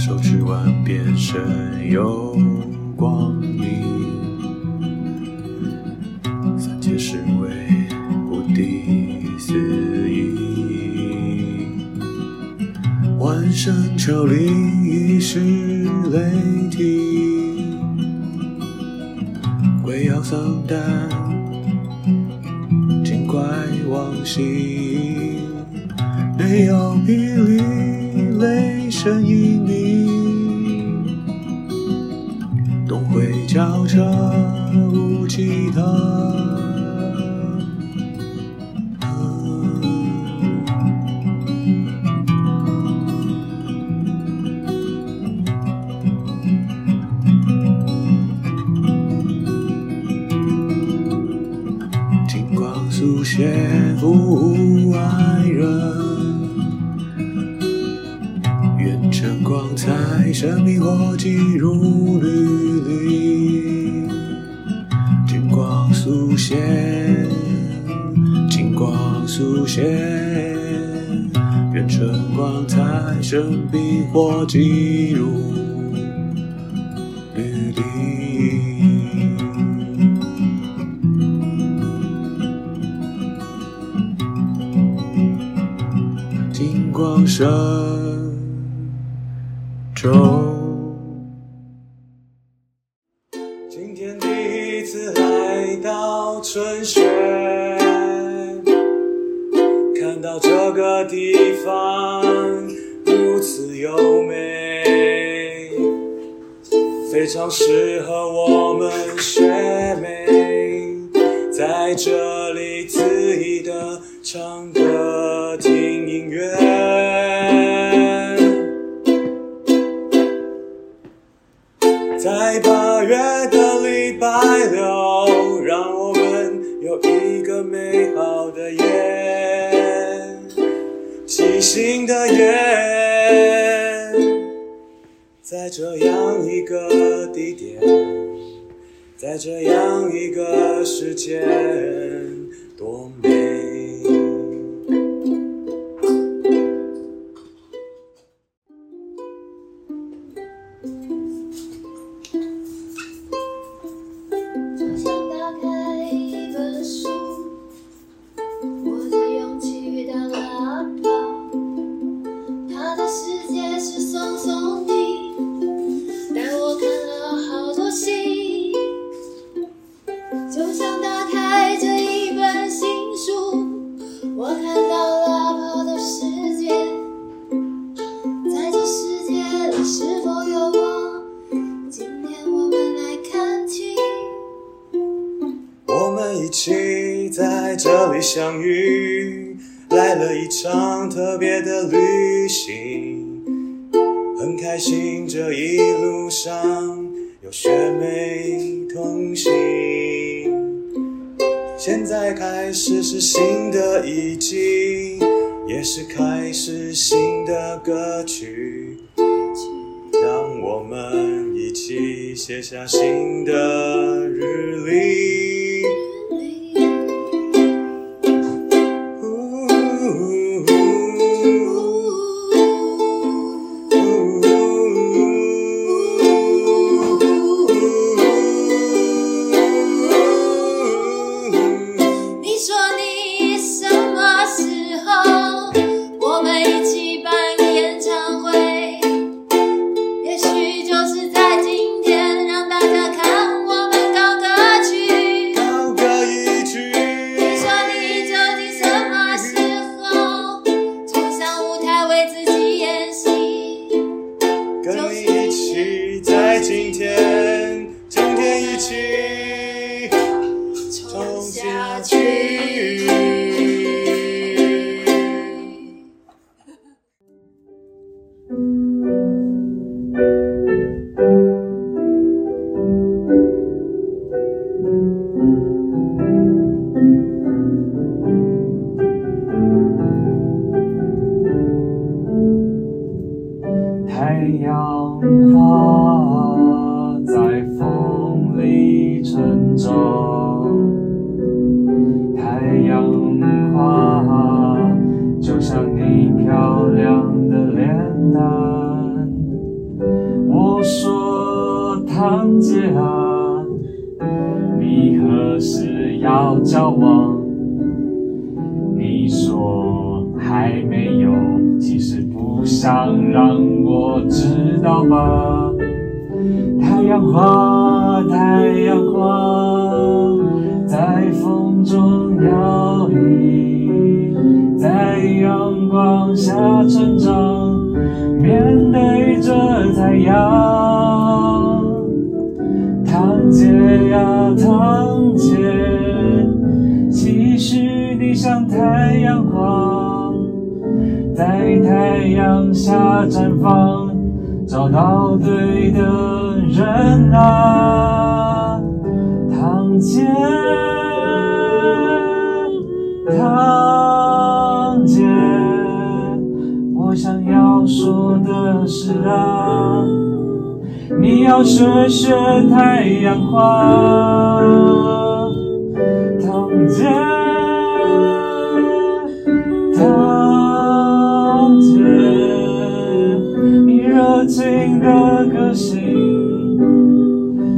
手持万变身有光明，三界是为不敌思议，万声朝礼已是雷霆，鬼妖丧胆，精怪往昔。生命火急如履历，金光速现，金光速现，愿春光彩，生命火急如履历，金光闪。生。今天第一次来到春轩，看到这个地方如此优美，非常适合我们学妹在这里恣意的唱歌听音乐。的夜，在这样一个地点，在这样一个时间，相遇，来了一场特别的旅行，很开心这一路上有学妹同行。现在开始是新的一季，也是开始新的歌曲，让我们一起写下新说太阳花，就像你漂亮的脸蛋。我说堂姐啊，你何时要交往？你说还没有，其实不想让我知道吧。太阳花，太阳花。往下成长，面对着太阳。堂姐呀，堂姐，其实你像太阳光，在太阳下绽放，找到对的人啊。笑着学太阳花，唐杰，唐杰，你热情的个性，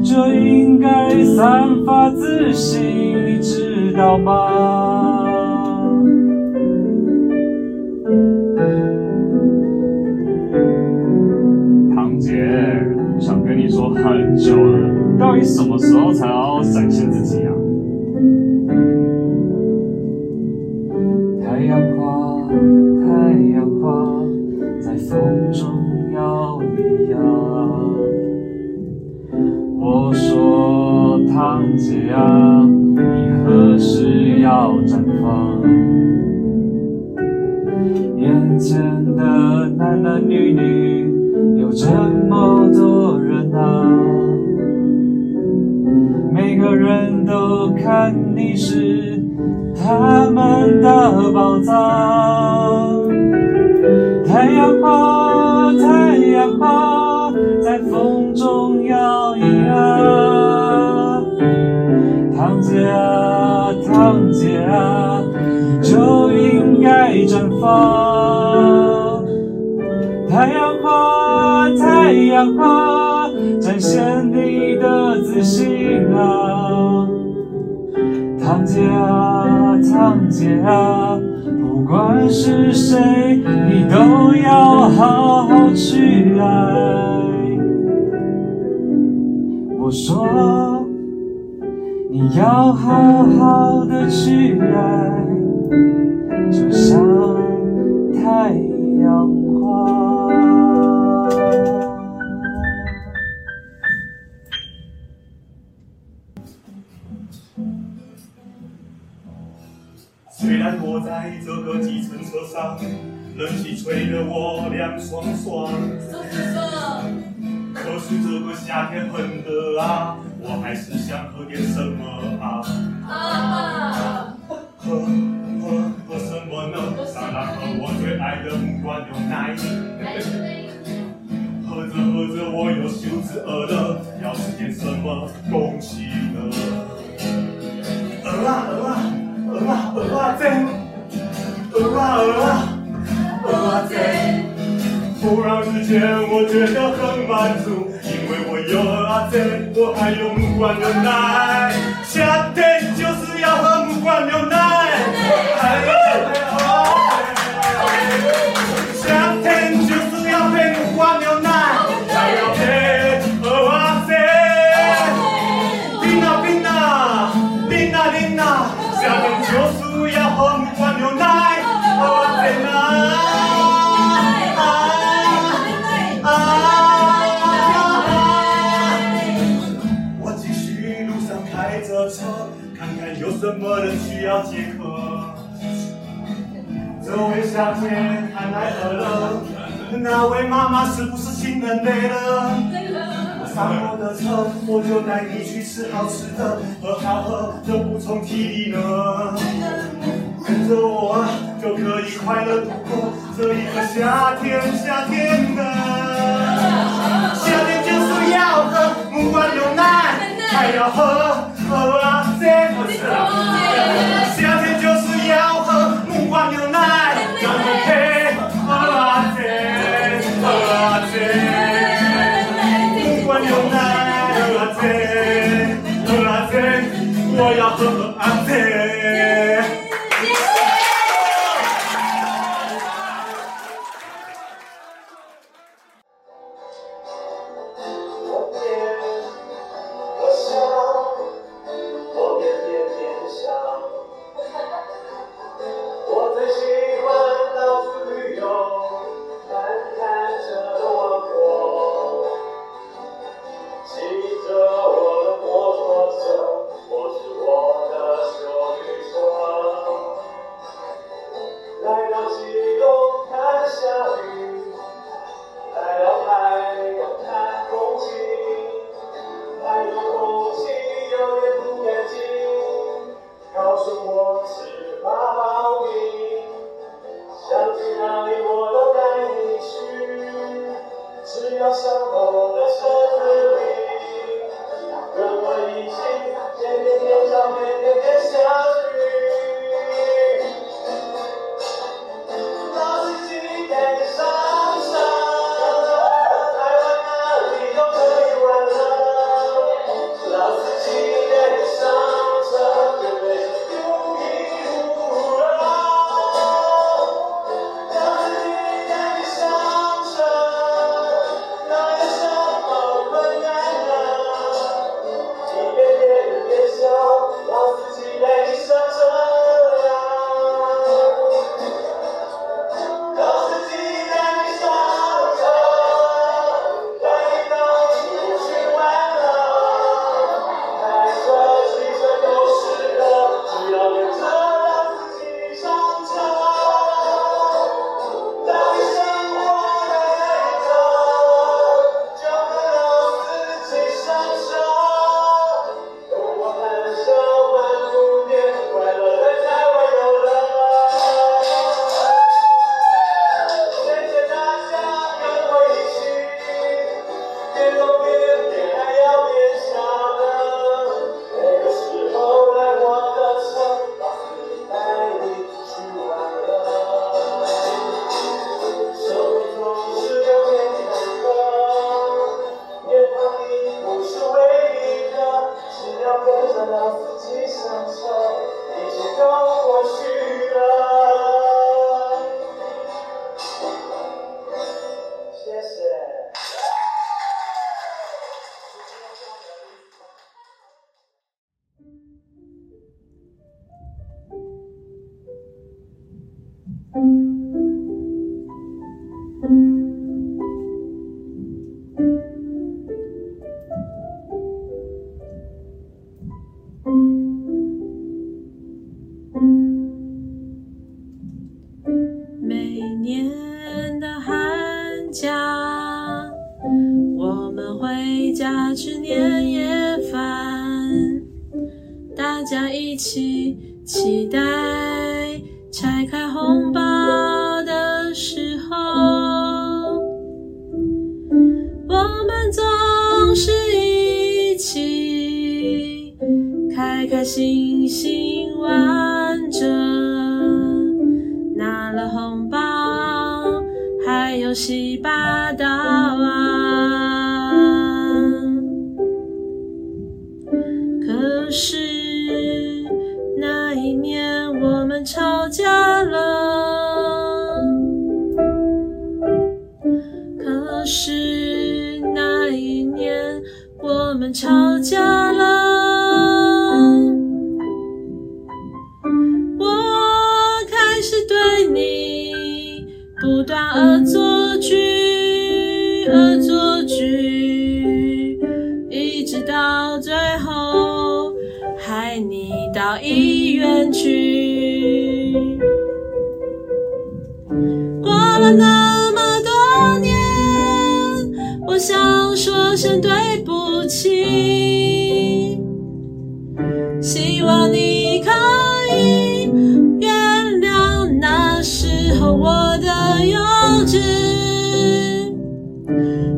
这应该散发自信，你知道吗？什么时候才要展现自己啊？太阳花，太阳花，在风中摇一摇。我说，堂姐啊，你何时要绽放？眼前的男男女女有这么多人啊。每个人都看你是他们的宝藏。太阳花，太阳花，在风中摇一摇。堂姐啊，堂姐啊，就应该绽放。太阳花，太阳花，展现的自信啊！堂姐啊，堂姐啊，不管是谁，你都要好好去爱。我说，你要好好的去爱，就像太阳。这个计程车上，冷气吹得我凉爽爽。可是这个夏天很热啊，我还是想喝点什么啊？啊喝喝喝什么呢？当然喝我最爱的木瓜牛奶。喝着喝着我又肚子饿了，要吃点什么东西呢？鹅啊鹅啊鹅啊鹅啊煎，鹅啊鹅啊哦啊贼，忽然之间我觉得很满足，因为我有鹅啊贼，我还有木瓜牛奶。夏天就是要喝木瓜牛奶。解渴，这位小姐看来饿了，那位妈妈是不是心很累了？上我的车，我就带你去吃好吃的，喝好喝的补充体力呢。跟着我就可以快乐度过这一个夏天，夏天的夏天就是要喝木瓜牛奶，还要喝喝啊，这不是。bottom 嗯开开心心玩着，拿了红包还有洗把刀。不起。希望你可以原谅那时候我的幼稚。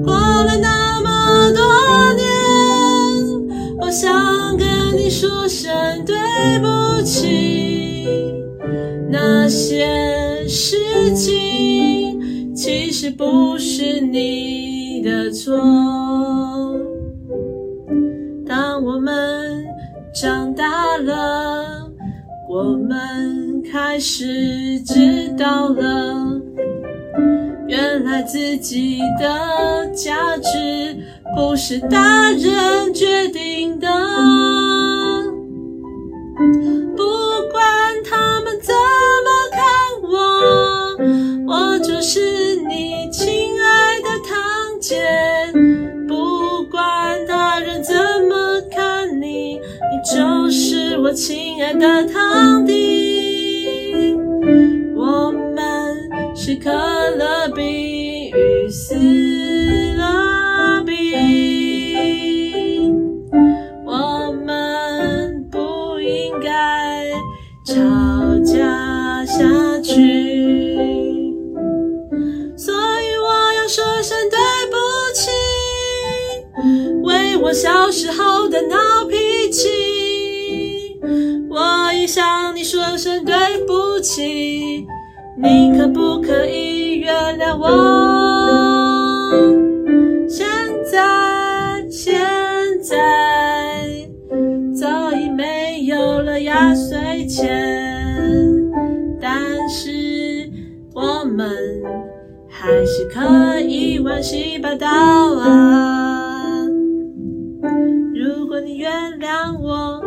过了那么多年，我想跟。你说声对不起，那些事情其实不是你的错。大了，我们开始知道了，原来自己的价值不是大人决定的。不管他们怎么看我，我就是你亲爱的堂姐。亲爱的堂弟。我们是可可以原谅我？现在，现在早已没有了压岁钱，但是我们还是可以玩洗把刀啊！如果你原谅我，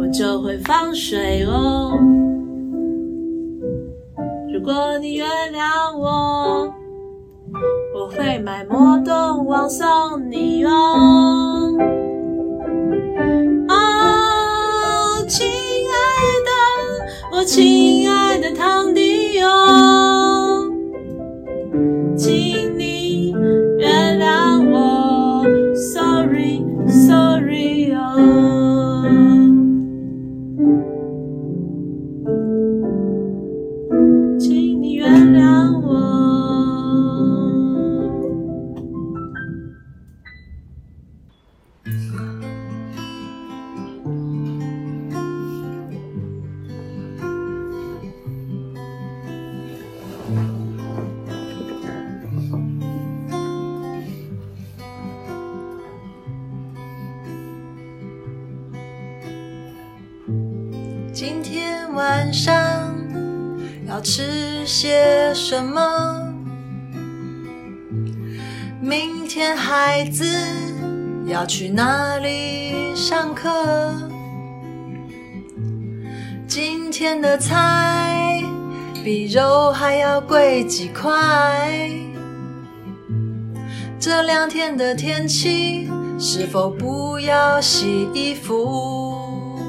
我就会放水哦。如果你原谅我，我会买魔动王送你哦。亲爱的，我亲今天晚上要吃些什么？明天孩子要去哪里上课？今天的菜比肉还要贵几块？这两天的天气是否不要洗衣服？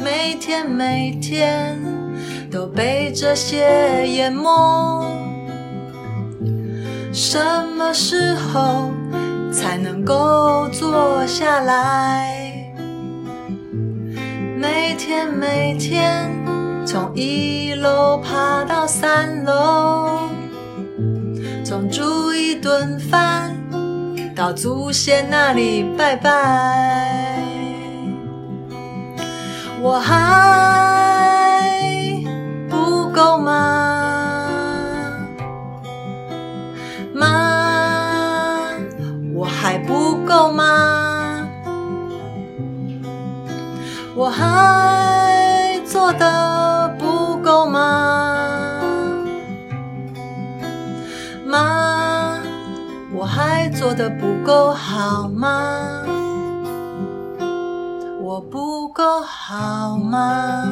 每天每天都被这些淹没，什么时候才能够坐下来？每天每天从一楼爬到三楼，从煮一顿饭到祖先那里拜拜，我还不够吗？妈，我还不够吗？我还做得还做得不够好吗？我不够好吗？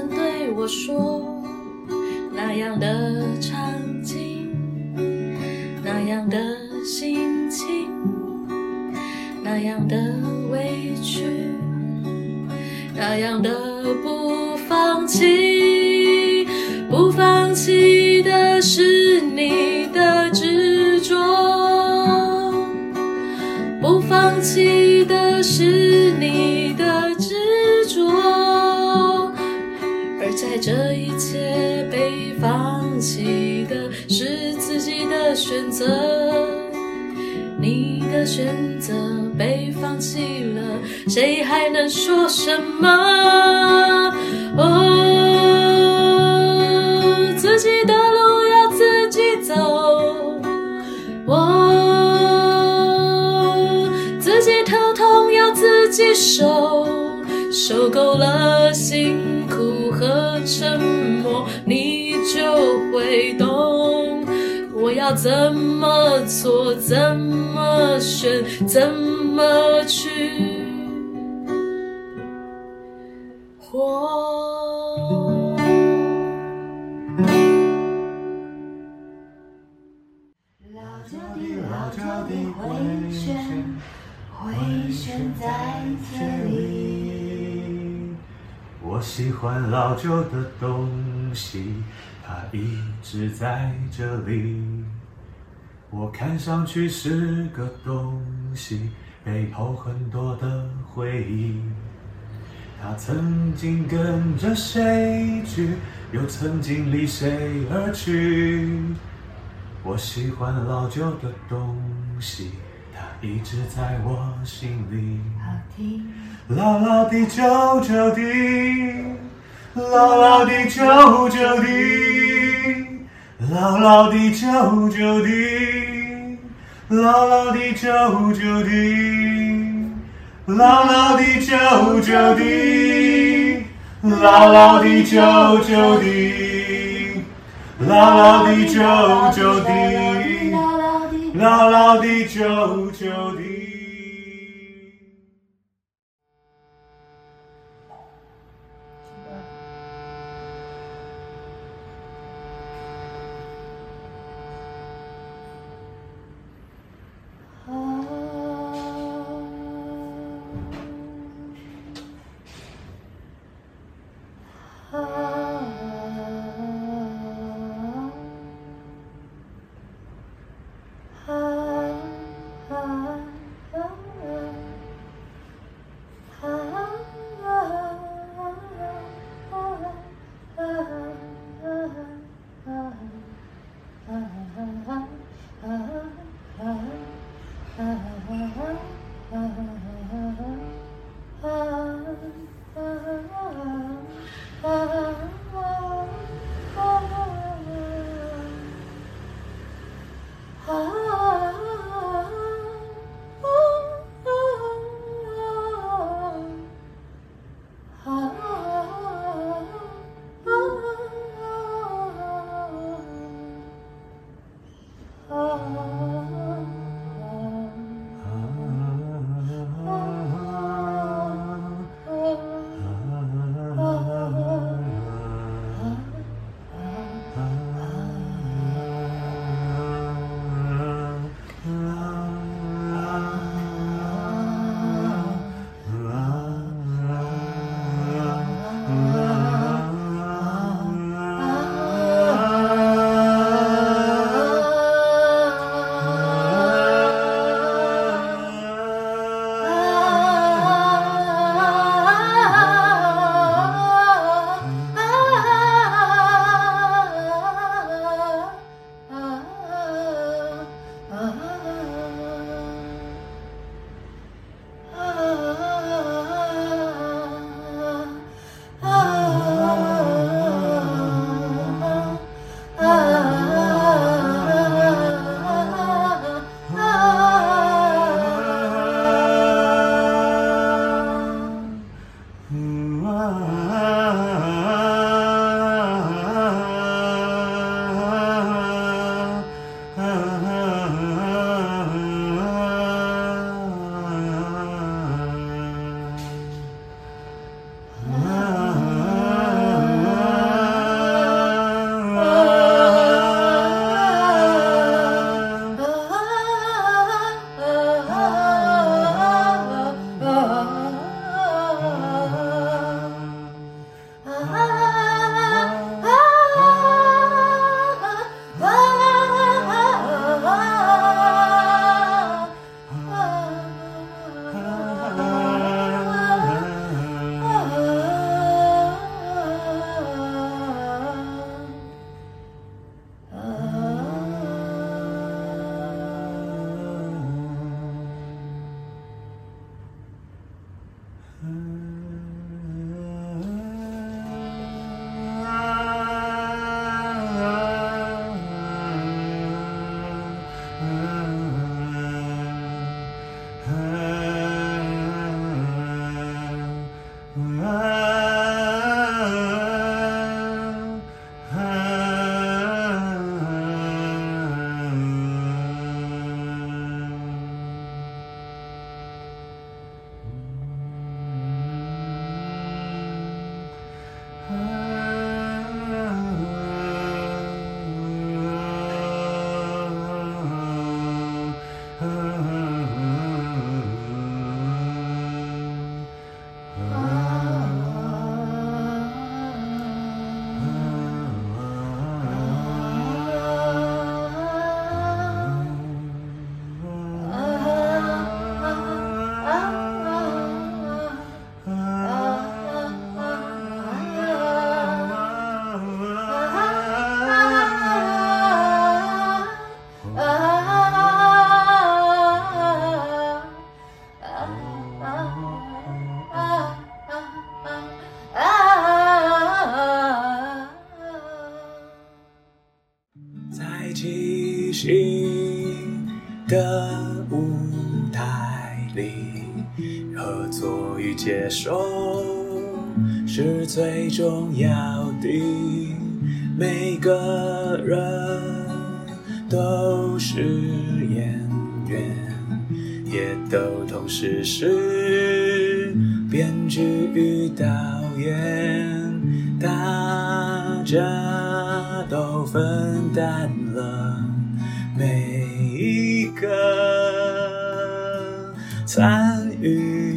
曾对我说那样的你放弃了，谁还能说什么？哦，自己的路要自己走。我自己头痛，要自己受，受够了辛苦和沉默，你就会懂。我要怎么做？怎么选？怎么去活？老旧的，老旧的回旋，回旋在这里。我喜欢老旧的东西，它一直在这里。我看上去是个东西，背后很多的回忆。它曾经跟着谁去，又曾经离谁而去。我喜欢老旧的东西，它一直在我心里。好听。老老的旧旧的，牢牢地揪着你，牢牢地揪着你，牢牢地揪着你，牢牢地揪着你，牢牢地揪着你，牢牢地揪着你，牢牢地揪着你。至于导演，大家都分担了每一个参与，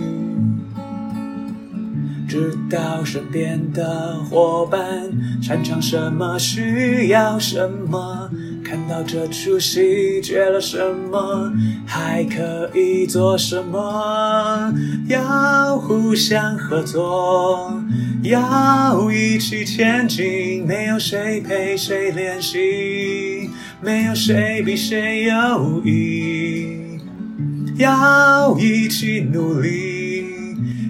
知道身边的伙伴擅长什么，需要什么。看到这出戏缺了什么，还可以做什么？要互相合作，要一起前进。没有谁陪谁练习，没有谁比谁优异。要一起努力，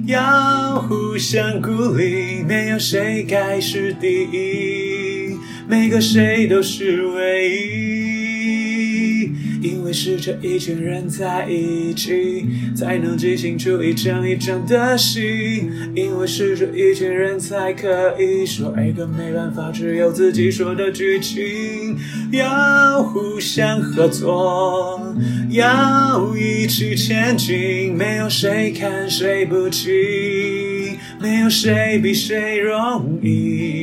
要互相鼓励。没有谁该是第一。每个谁都是唯一，因为是这一群人在一起，才能即兴出一场一场的戏。因为是这一群人才可以说一个没办法只有自己说的剧情。要互相合作，要一起前进，没有谁看谁不起，没有谁比谁容易。